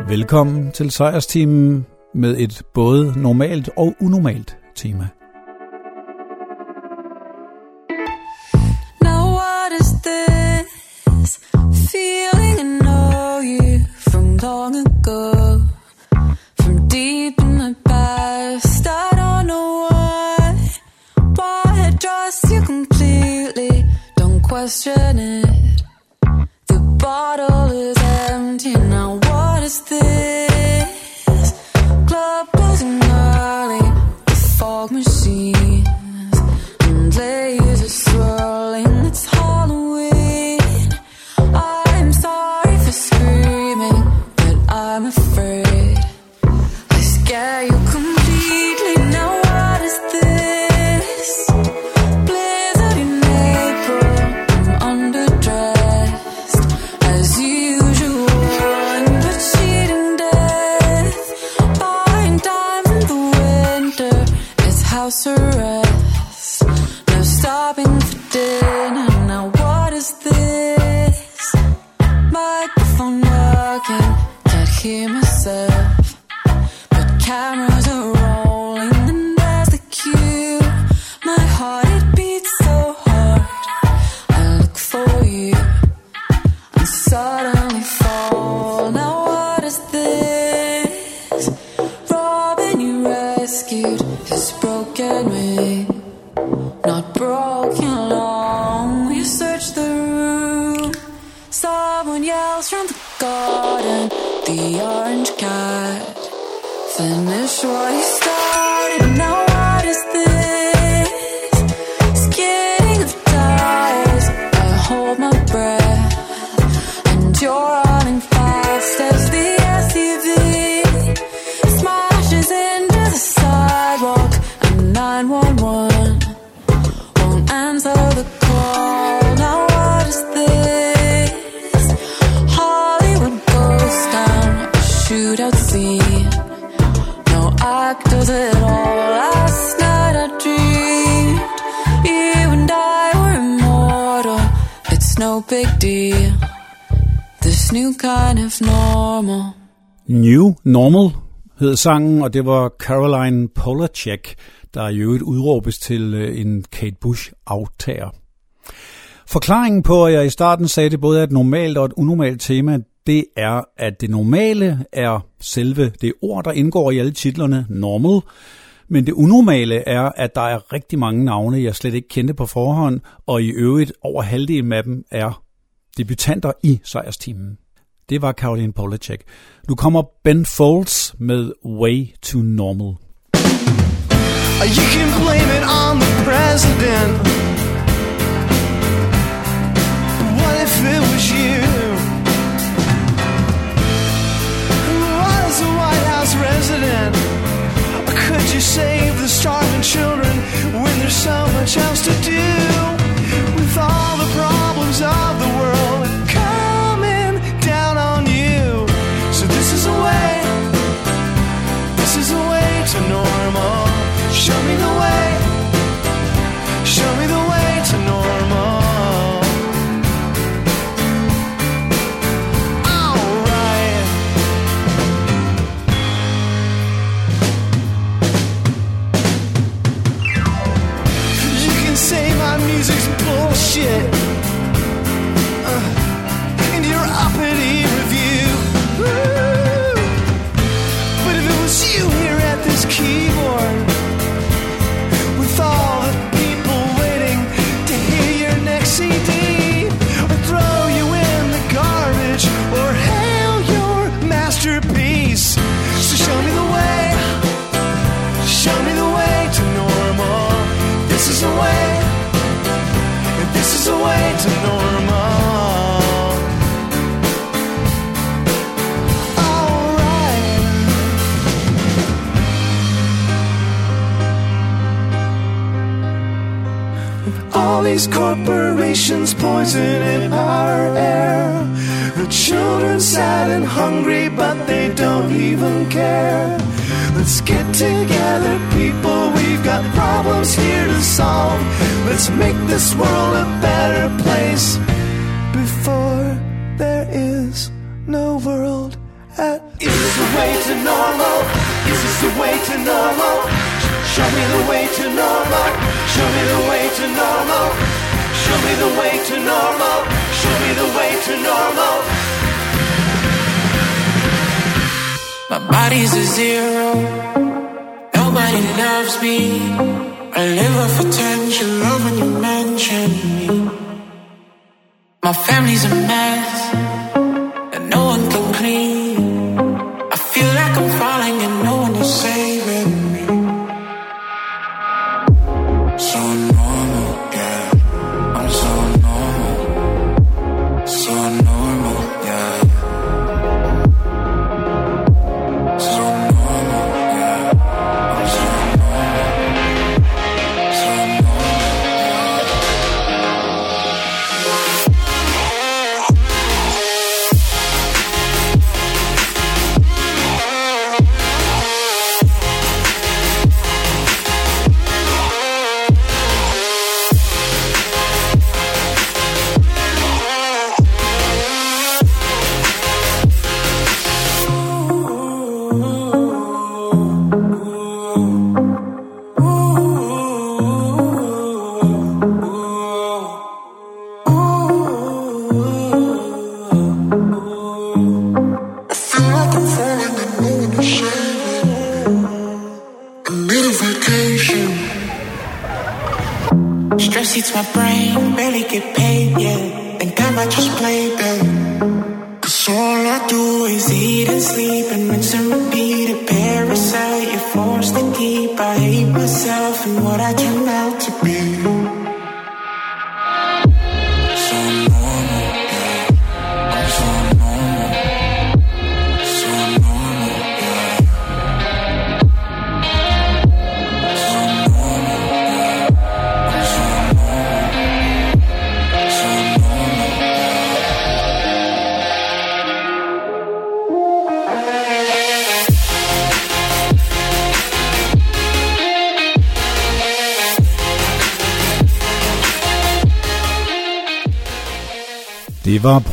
Velkommen til Sejrsteamen med et både normalt og unormalt tema. normal. New Normal hed sangen, og det var Caroline Polachek, der i øvrigt udråbes til øh, en Kate Bush-aftager. Forklaringen på, at jeg i starten sagde, det både er et normalt og et unormalt tema, det er, at det normale er selve det ord, der indgår i alle titlerne, normal, men det unormale er, at der er rigtig mange navne, jeg slet ikke kendte på forhånd, og i øvrigt over halvdelen af dem er debutanter i sejrsteamen. Det var Caroline Polachek. Nu kommer Ben Folds med Way to Normal. You can blame it on the president. What if it was you? Who was a White House resident? Could you save the starving children when there's so much else to do? With all the problems of the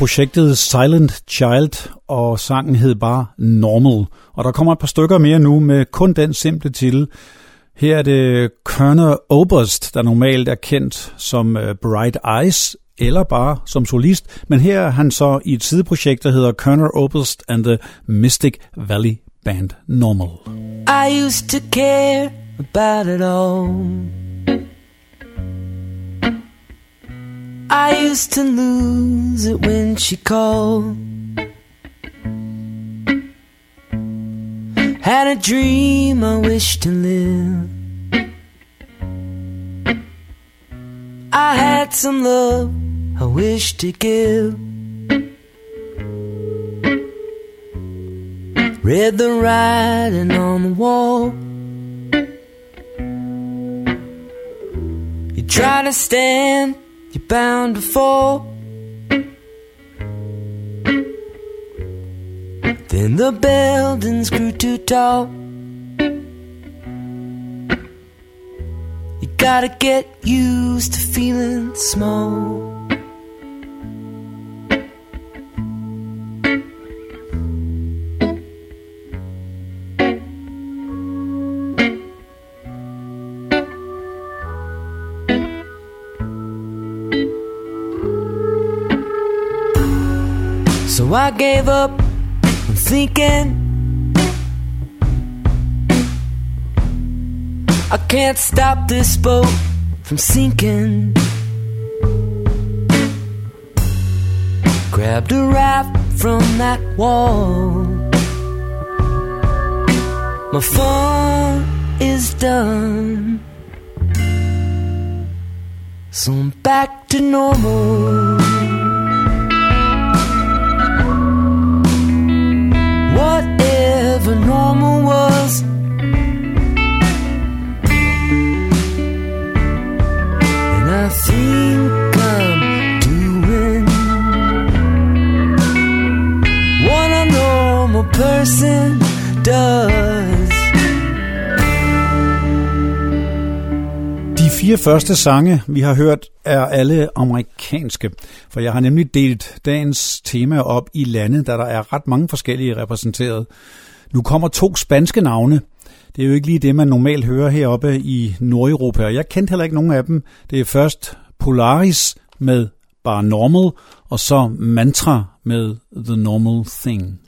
projektet Silent Child, og sangen hed bare Normal. Og der kommer et par stykker mere nu med kun den simple titel. Her er det Kerner Oberst, der normalt er kendt som øh, Bright Eyes, eller bare som solist. Men her er han så i et sideprojekt, der hedder Kerner Oberst and the Mystic Valley Band Normal. I used to care about it all. I used to lose it when she called. Had a dream I wished to live. I had some love I wished to give. Read the writing on the wall. You try to stand, you're bound to fall. Then the buildings grew too tall. You gotta get used to feeling small. I gave up on thinking I can't stop this boat from sinking. Grabbed a raft from that wall. My fun is done. So I'm back to normal. Person does. De fire første sange, vi har hørt, er alle amerikanske. For jeg har nemlig delt dagens tema op i lande, da der er ret mange forskellige repræsenteret. Nu kommer to spanske navne. Det er jo ikke lige det, man normalt hører heroppe i Nordeuropa, og jeg kendte heller ikke nogen af dem. Det er først Polaris med bare Normal, og så Mantra med The Normal Thing.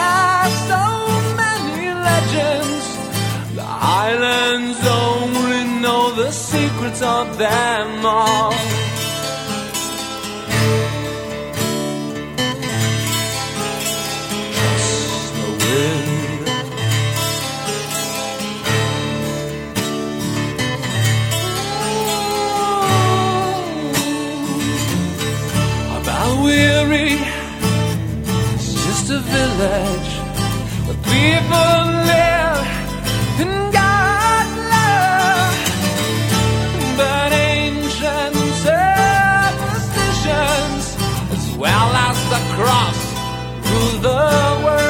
Has so many legends. The Highlands only know the secrets of them all. Live God love. But ancient superstitions, as well as the cross, rule the world.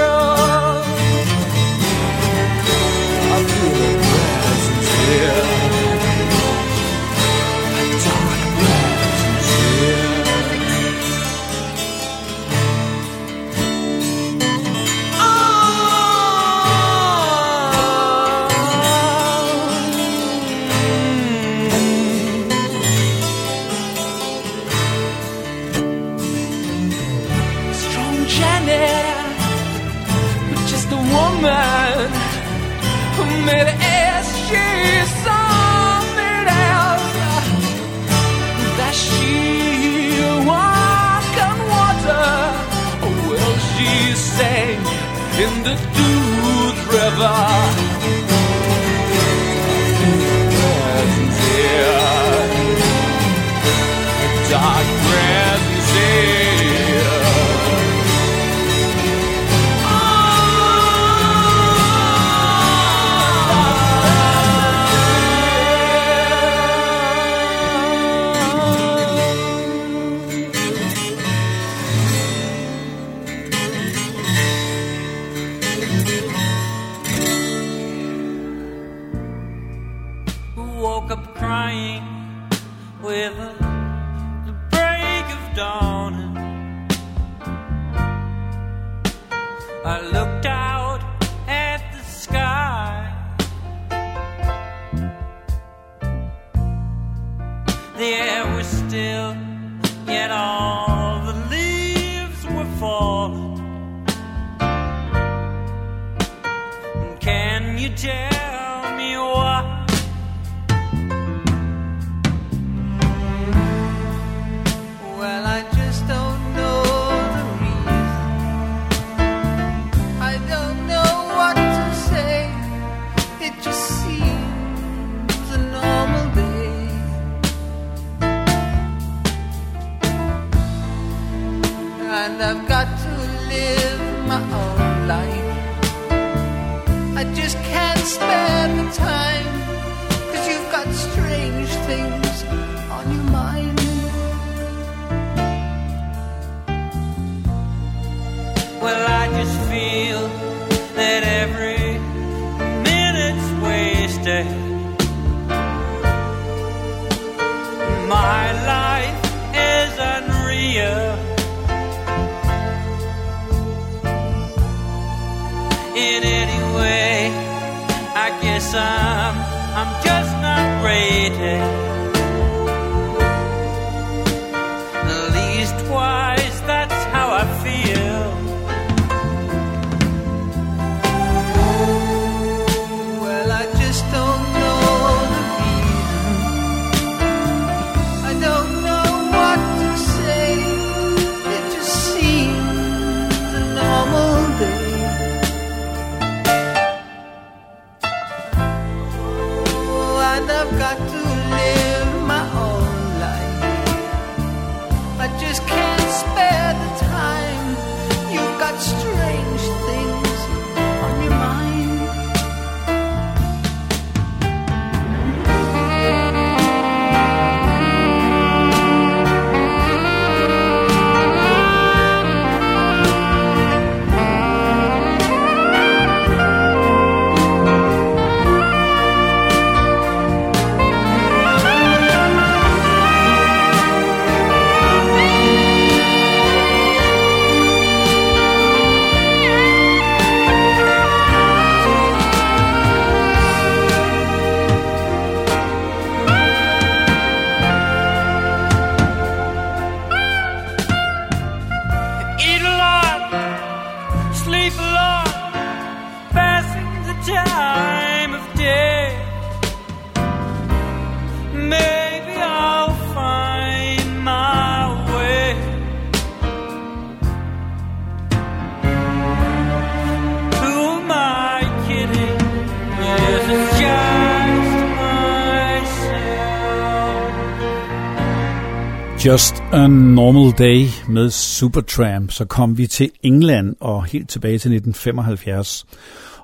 Just a Normal Day med Supertramp, så kom vi til England og helt tilbage til 1975.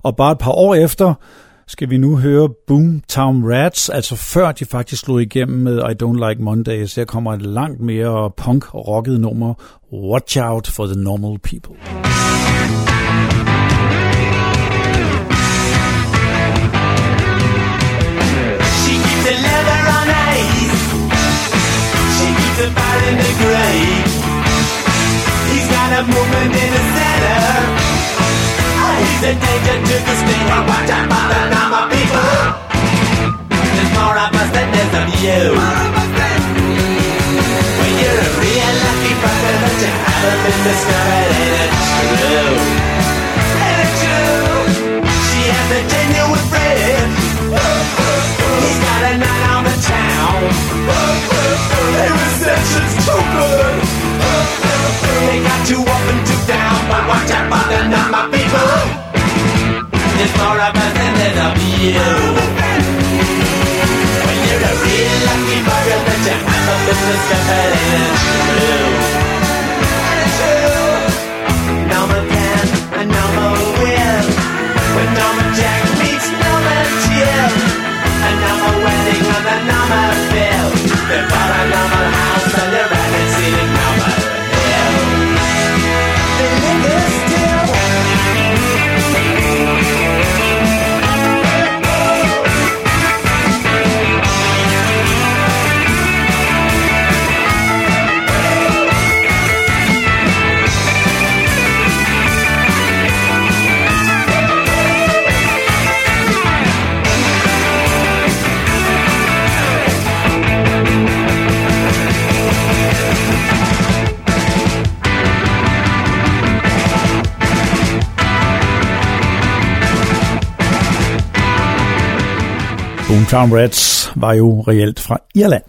Og bare et par år efter skal vi nu høre Boomtown Rats, altså før de faktisk slog igennem med I Don't Like Mondays. Her kommer et langt mere punk-rocket nummer, Watch Out for the Normal People. A movement in the center. He's a danger to the state. Oh, watch out for the normal people. There's more of us than there's of you. When you're a real lucky brother that you haven't been discovered, ain't it true? Ain't it true? She has a genuine friend. He's got a night on the town. Their reception's too good. They got two up and two down, but watch out for the number people. There's more of us than there's of you. When you're a real lucky bugger that you have a business covered in true. Ain't it true? Normal can and normal will. When normal Jack meets normal Jill. A normal wedding on a normal bill. They bought a normal house Boomtown Rats var jo reelt fra Irland.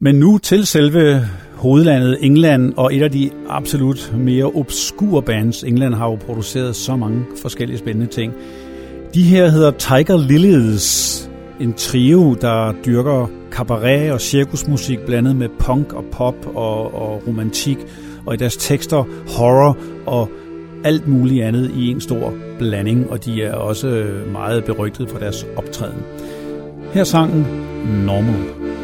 Men nu til selve hovedlandet England og et af de absolut mere obskure bands. England har jo produceret så mange forskellige spændende ting. De her hedder Tiger Lilies, en trio, der dyrker cabaret og cirkusmusik blandet med punk og pop og, og romantik, og i deres tekster horror og alt muligt andet i en stor blanding, og de er også meget berygtet for deres optræden. Her sangen Normal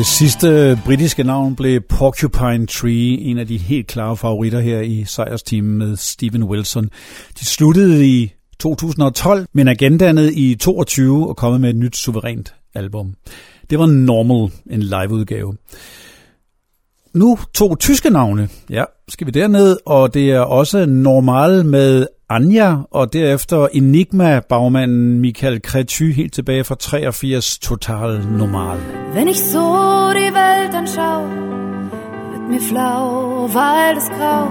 det sidste britiske navn blev Porcupine Tree, en af de helt klare favoritter her i sejrsteamen med Steven Wilson. De sluttede i 2012, men er gendannet i 22 og kommet med et nyt suverænt album. Det var Normal, en liveudgave. Nu to tyske navne. Ja, skal vi derned, og det er også Normal med Anja, og derefter Enigma bagmanden Michael Kretsy helt tilbage fra 83 Total Normal. Wenn ich so die Welt anschau, wird mir flau, weil das Grau,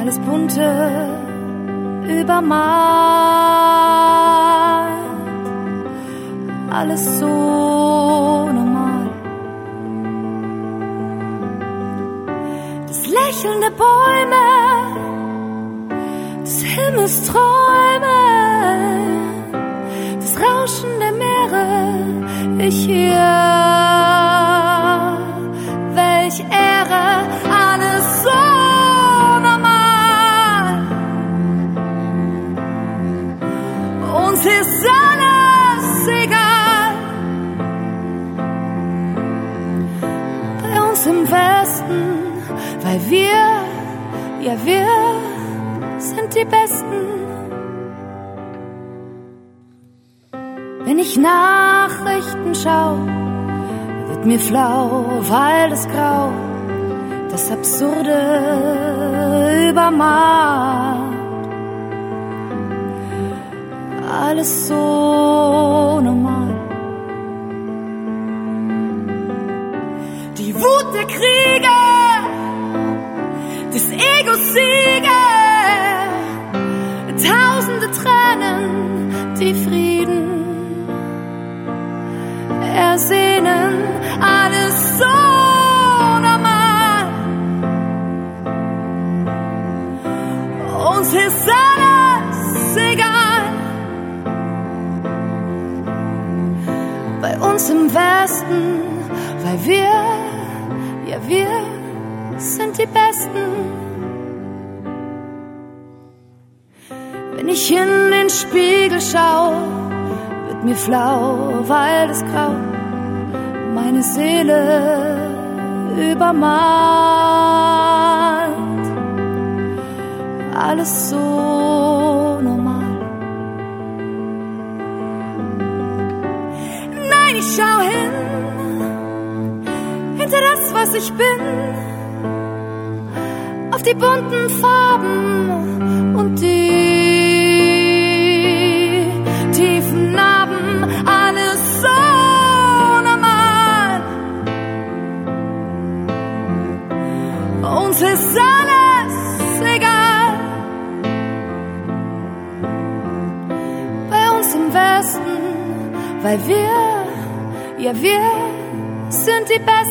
alles bunte übermalt, alles so Das Lächeln der Bäume, des Himmels Träume, das Rauschen der Meere, ich hier, welch Ehre, alles so normal. Uns ist alles egal. Bei uns im Westen, weil wir, ja wir sind die Besten. Wenn ich Nachrichten schau, wird mir flau, weil das Grau, das Absurde übermalt. Alles so normal. Die Wut der Kriege, Egos Siege, tausende Tränen, die Frieden ersehnen, alles so normal. Uns ist alles egal. Bei uns im Westen, weil wir, ja wir sind die Besten. Ich in den Spiegel schau, wird mir flau, weil das Grau meine Seele übermalt. Alles so normal. Nein, ich schau hin, hinter das, was ich bin, auf die bunten Farben und die vai vir, já vir, se não tivesse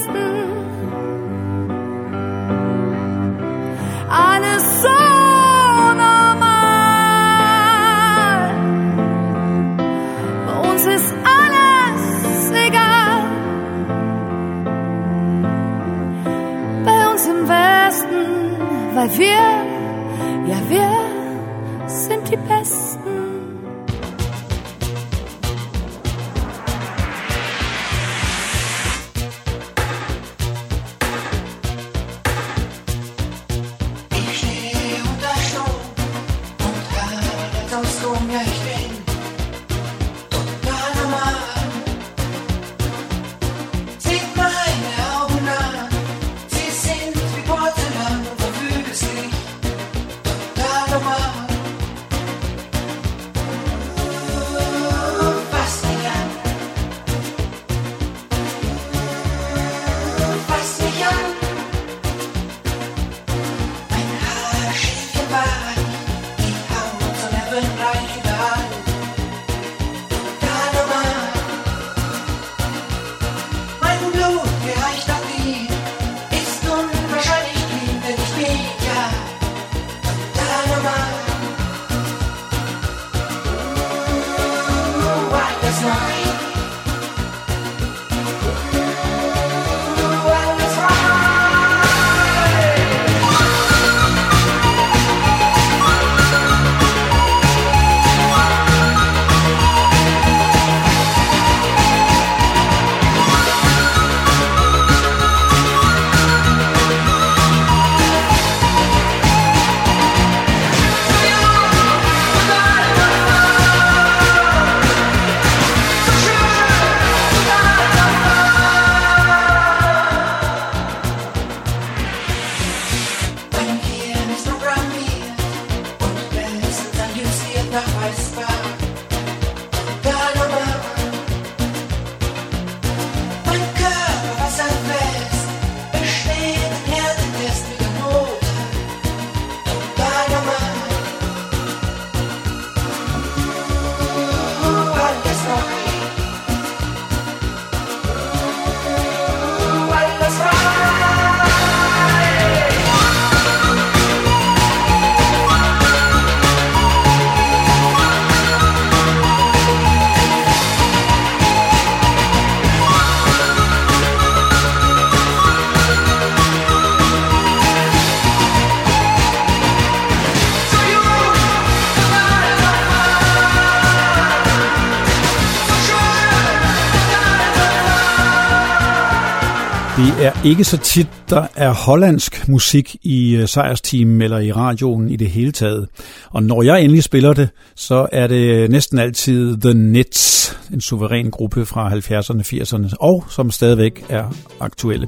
ikke så tit, der er hollandsk musik i sejrsteam sejrsteamen eller i radioen i det hele taget. Og når jeg endelig spiller det, så er det næsten altid The Nits, en suveræn gruppe fra 70'erne, 80'erne, og som stadigvæk er aktuelle.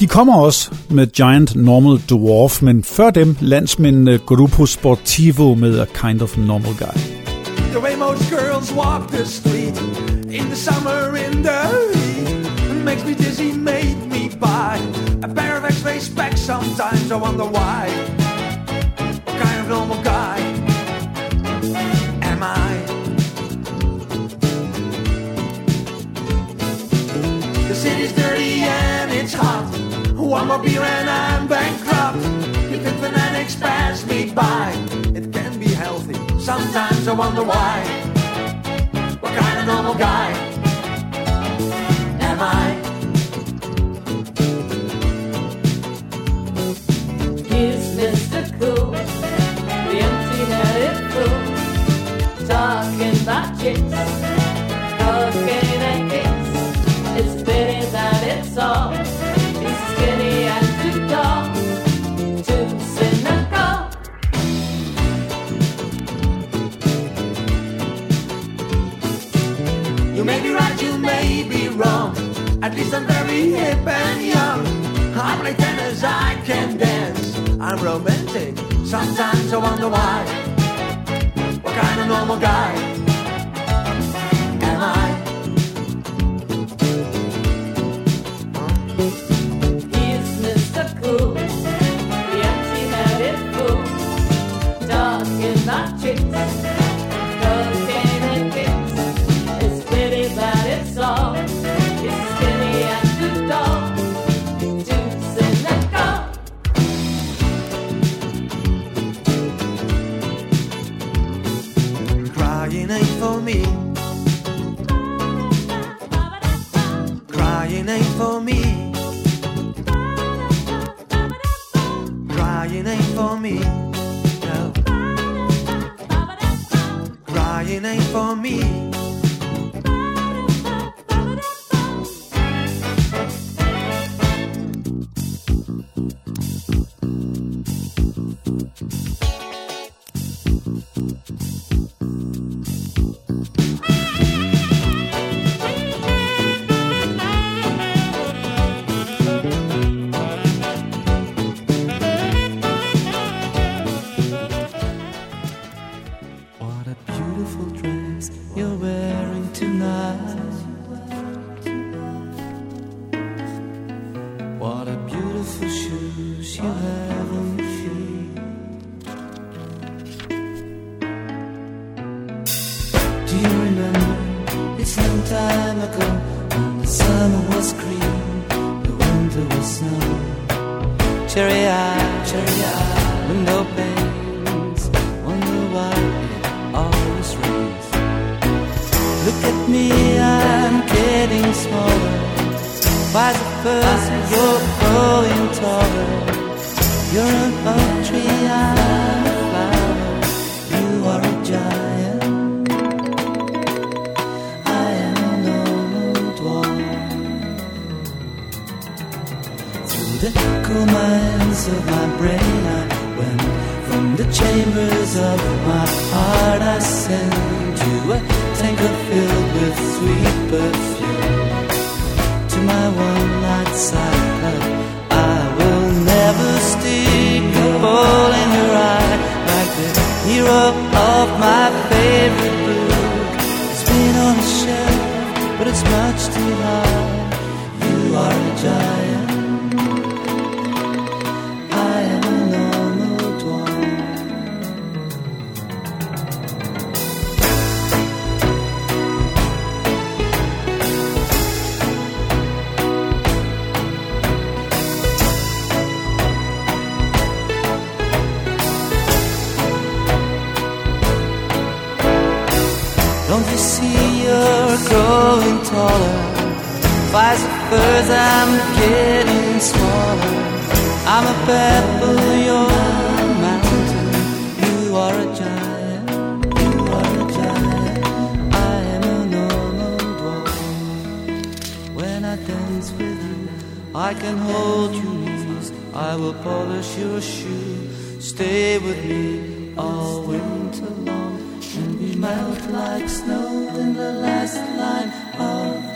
De kommer også med Giant Normal Dwarf, men før dem landsmændene øh, Grupo Sportivo med A Kind of Normal Guy. The way most girls walk the street in the summer in the heat makes me dizzy, made me buy a pair of X-ray specs. Sometimes I wonder why. What kind of normal guy am I? The city's dirty and it's hot. One more beer and I'm bankrupt. If the fanatics pass me by, it can be healthy. Sometimes I wonder why. What kind of normal guy chicks, cocaine and kicks. It's pity that it's all. He's skinny and too tall, too cynical. You may be right, you may be wrong. At least I'm very hip and young. I play tennis, I can dance. I'm romantic. Sometimes I wonder why. What kind of normal guy growing taller. Fires of furs, I'm getting smaller. I'm a pebble, you're a mountain. You are a giant, you are a giant. I am a normal dwarf. When I dance with you, I can hold you. I will polish your shoe. Stay with me all winter long and we melt like snow in the last line Oh.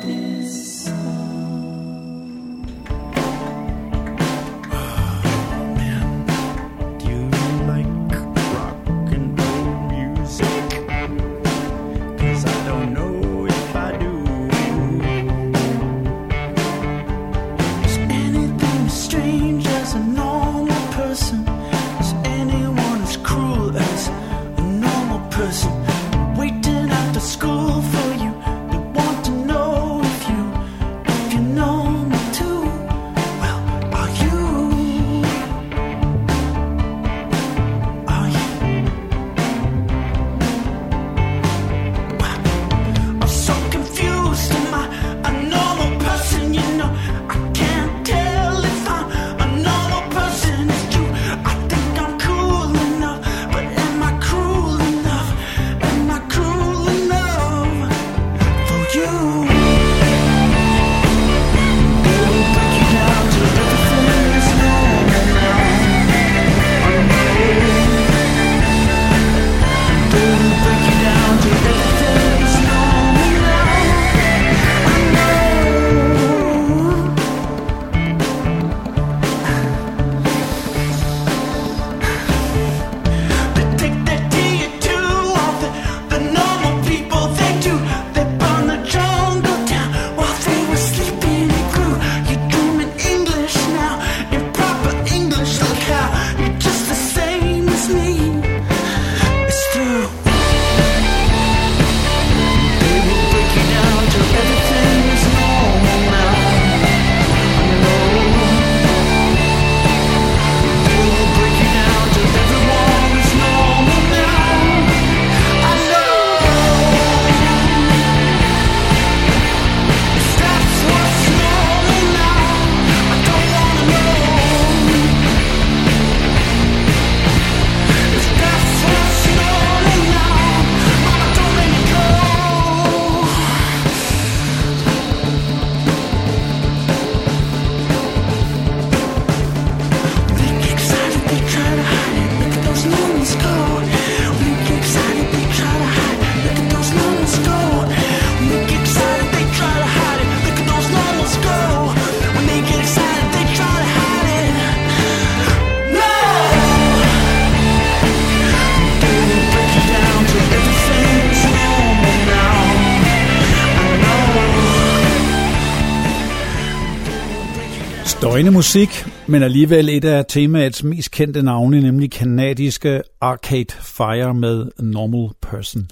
egen musik, men alligevel et af temaets mest kendte navne, nemlig kanadiske Arcade Fire med Normal Person.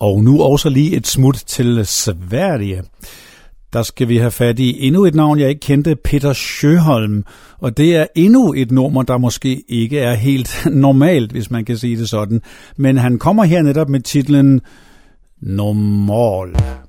Og nu også lige et smut til Sverige. Der skal vi have fat i endnu et navn, jeg ikke kendte, Peter Sjøholm. Og det er endnu et nummer, der måske ikke er helt normalt, hvis man kan sige det sådan. Men han kommer her netop med titlen Normal. Normal.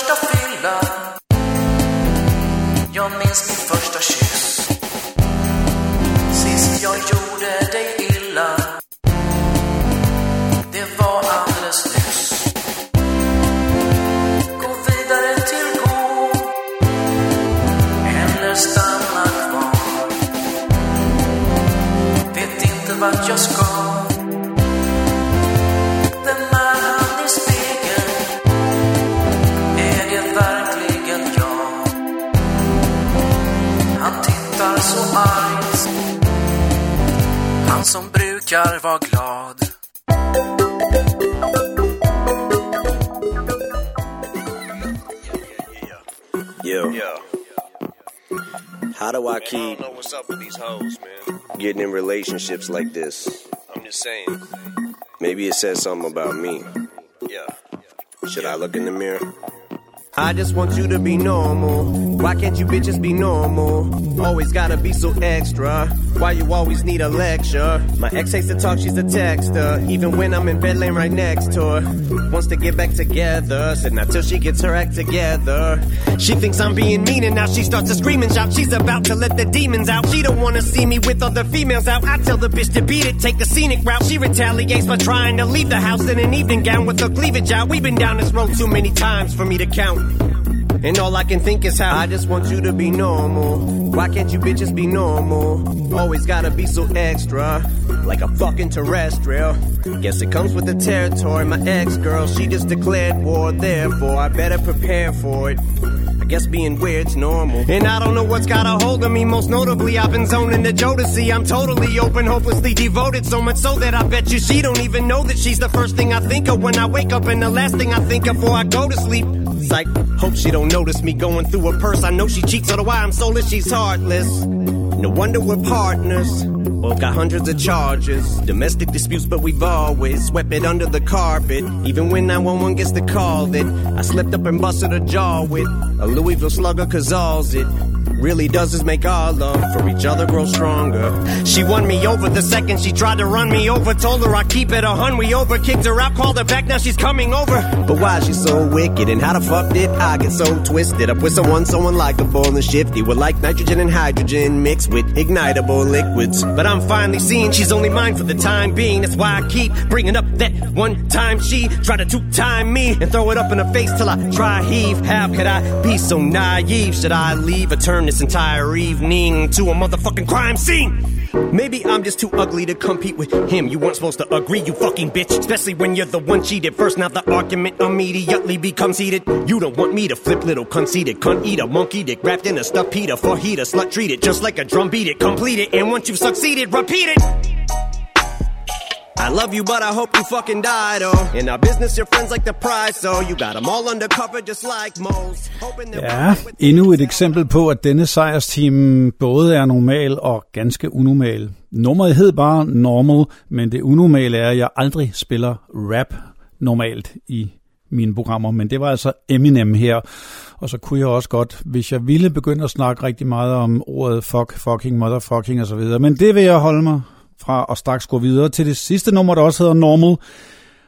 första fylla. Jag minns min första kyss. Sist jag gjorde dig illa. Det var alldeles nyss. Gå vidare till god Eller stanna kvar. Vet inte vart jag ska. Han som brukar vara glad Yo, Yo, how do I man, I keep don't know what's up with these hoes, man. getting in relationships like this? I'm just saying. Maybe it says something about me. Yeah. Should I look in the mirror? I just want you to be normal. Why can't you bitches be normal? Always gotta be so extra. Why you always need a lecture? My ex hates to talk, she's a texter. Even when I'm in bed laying right next to her. Wants to get back together. Said not till she gets her act together. She thinks I'm being mean and now she starts to scream and shout. She's about to let the demons out. She don't wanna see me with other females out. I tell the bitch to beat it, take the scenic route. She retaliates by trying to leave the house in an evening gown with her cleavage out. We've been down this road too many times for me to count. And all I can think is how I just want you to be normal. Why can't you bitches be normal? Always gotta be so extra, like a fucking terrestrial. Guess it comes with the territory. My ex girl, she just declared war, therefore I better prepare for it. I guess being weird's normal. And I don't know what's got a hold of me. Most notably, I've been zoning the Jodeci. I'm totally open, hopelessly devoted. So much so that I bet you she don't even know that she's the first thing I think of when I wake up and the last thing I think of before I go to sleep. Psych, hope she don't notice me going through her purse. I know she cheats, otherwise I'm soulless, she's heartless. No wonder we're partners. Both got hundreds of charges. Domestic disputes, but we've always swept it under the carpet. Even when 911 gets the call that I slipped up and busted a jaw with a Louisville slugger, cause all's it really does is make our love for each other grow stronger. She won me over the second she tried to run me over. Told her I keep it a hun. We over kicked her out, called her back. Now she's coming over. But why she so wicked? And how the fuck did I get so twisted up with someone so unlikable and shifty? We're like nitrogen and hydrogen mixed with ignitable liquids. But I'm finally seeing she's only mine for the time being. That's why I keep bringing up that one time she tried to two time me and throw it up in her face till I try heave. How could I be so naive? Should I leave turn this entire evening to a motherfucking crime scene? Maybe I'm just too ugly to compete with him. You weren't supposed to agree, you fucking bitch. Especially when you're the one cheated first. Now the argument immediately becomes heated. You don't want me to flip little conceited cunt eat a monkey dick wrapped in a stuffed Peter for heater slut treat it just like a drum beat it complete it and once you've succeeded repeat it. I love you, but I hope you fucking died. Oh, in our business, your friends like the prize, so you got them all undercover just like most. Ja, endnu et eksempel på, at denne sejrsteam både er normal og ganske unormal. Nummeret hed bare Normal, men det unormale er, at jeg aldrig spiller rap normalt i mine programmer, men det var altså Eminem her. Og så kunne jeg også godt, hvis jeg ville begynde at snakke rigtig meget om ordet fuck, fucking, motherfucking osv., men det vil jeg holde mig fra og straks gå videre til det sidste nummer, der også hedder Normal.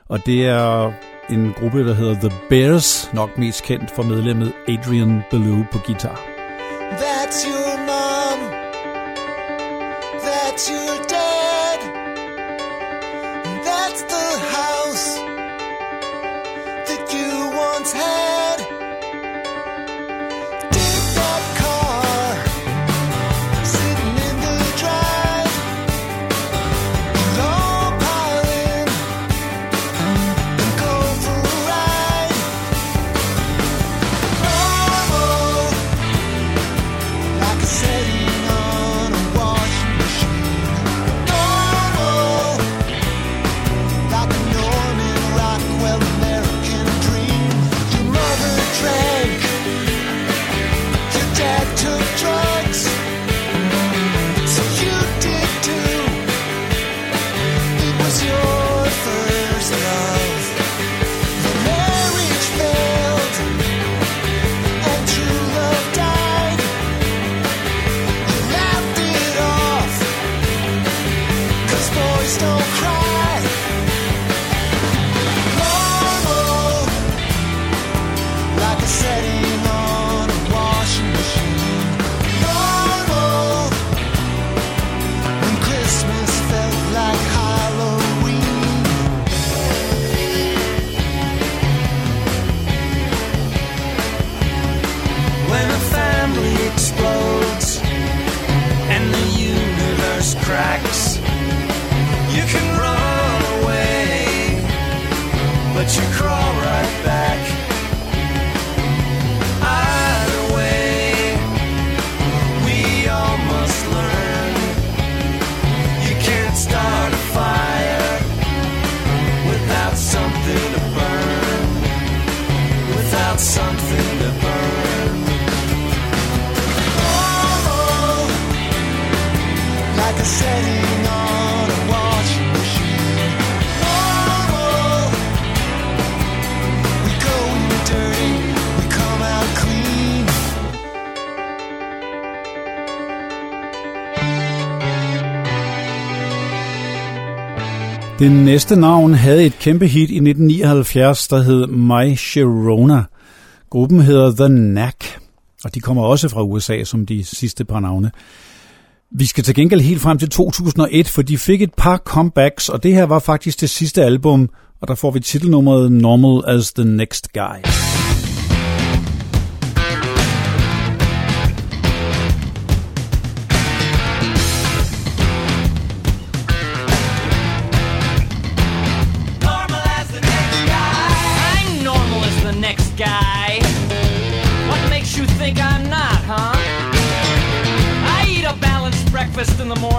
Og det er en gruppe, der hedder The Bears, nok mest kendt for medlemmet Adrian Belew på guitar. That's your Det næste navn havde et kæmpe hit i 1979, der hed My Sharona. Gruppen hedder The Knack, og de kommer også fra USA som de sidste par navne. Vi skal til gengæld helt frem til 2001, for de fik et par comebacks, og det her var faktisk det sidste album, og der får vi titelnummeret Normal as the Next Guy.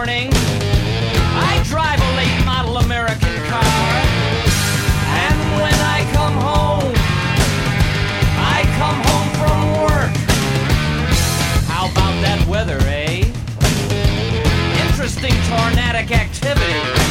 Morning. I drive a late model American car. And when I come home, I come home from work. How about that weather, eh? Interesting tornadic activity.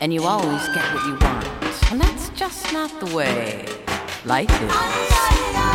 And you always get what you want. And that's just not the way life is.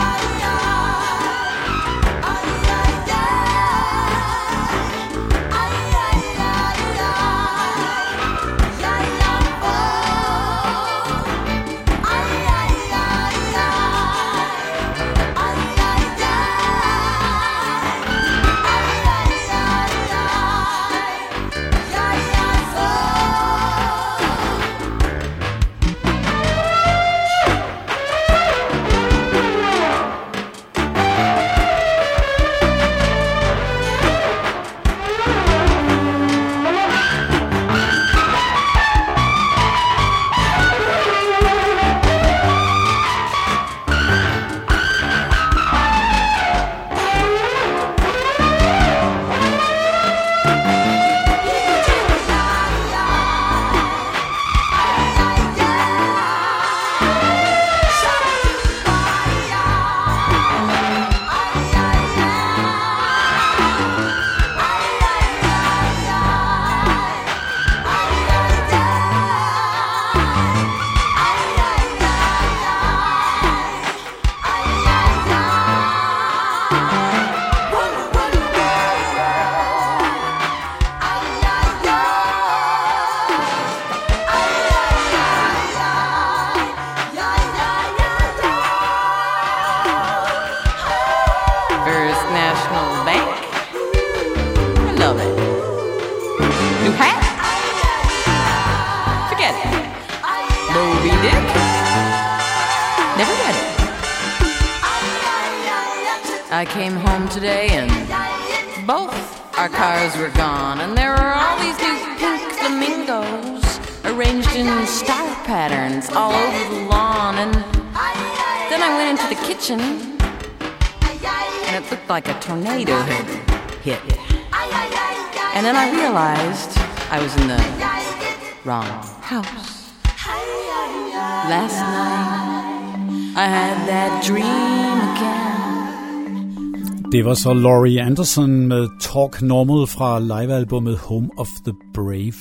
Det var så Laurie Anderson med Talk Normal fra livealbummet Home of the Brave.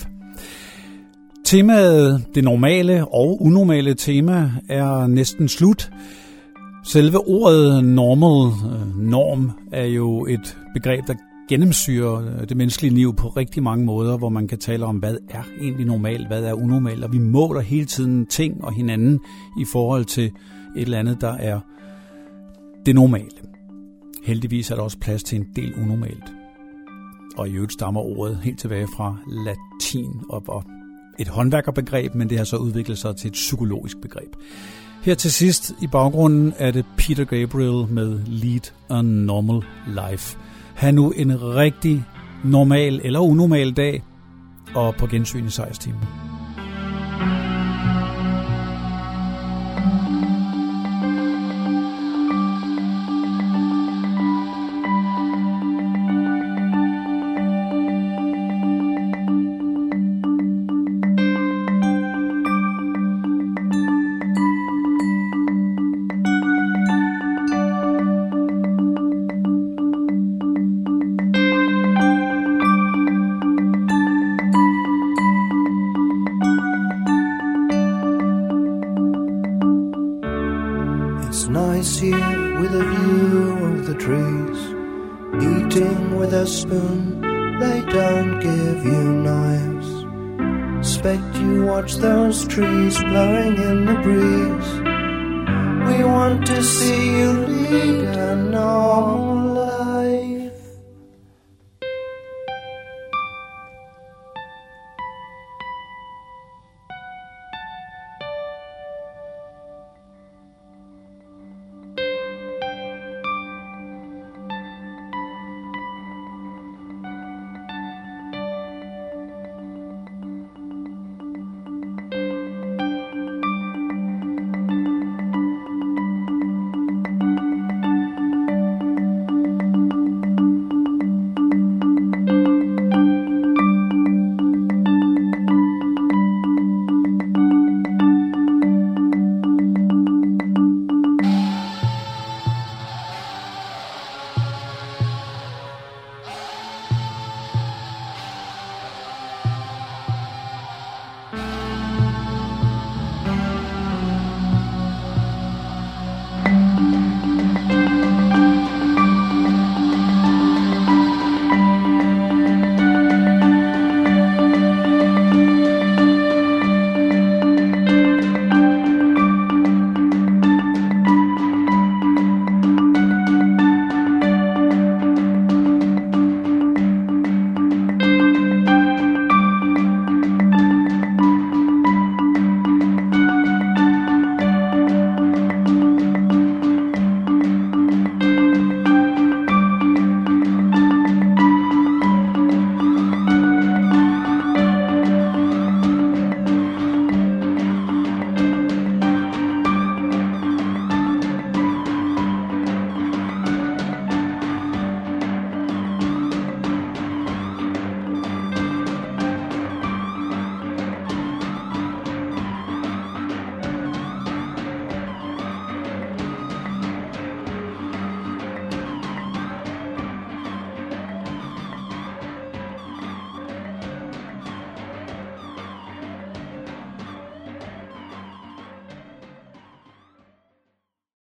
Temaet, det normale og unormale tema, er næsten slut. Selve ordet normal, øh, norm, er jo et begreb, der gennemsyrer øh, det menneskelige liv på rigtig mange måder, hvor man kan tale om, hvad er egentlig normalt, hvad er unormalt, og vi måler hele tiden ting og hinanden i forhold til et eller andet, der er det normale. Heldigvis er der også plads til en del unormalt. Og i øvrigt stammer ordet helt tilbage fra latin og var et håndværkerbegreb, men det har så udviklet sig til et psykologisk begreb. Her til sidst i baggrunden er det Peter Gabriel med Lead a Normal Life. Ha' nu en rigtig normal eller unormal dag, og på gensyn i 16 timer.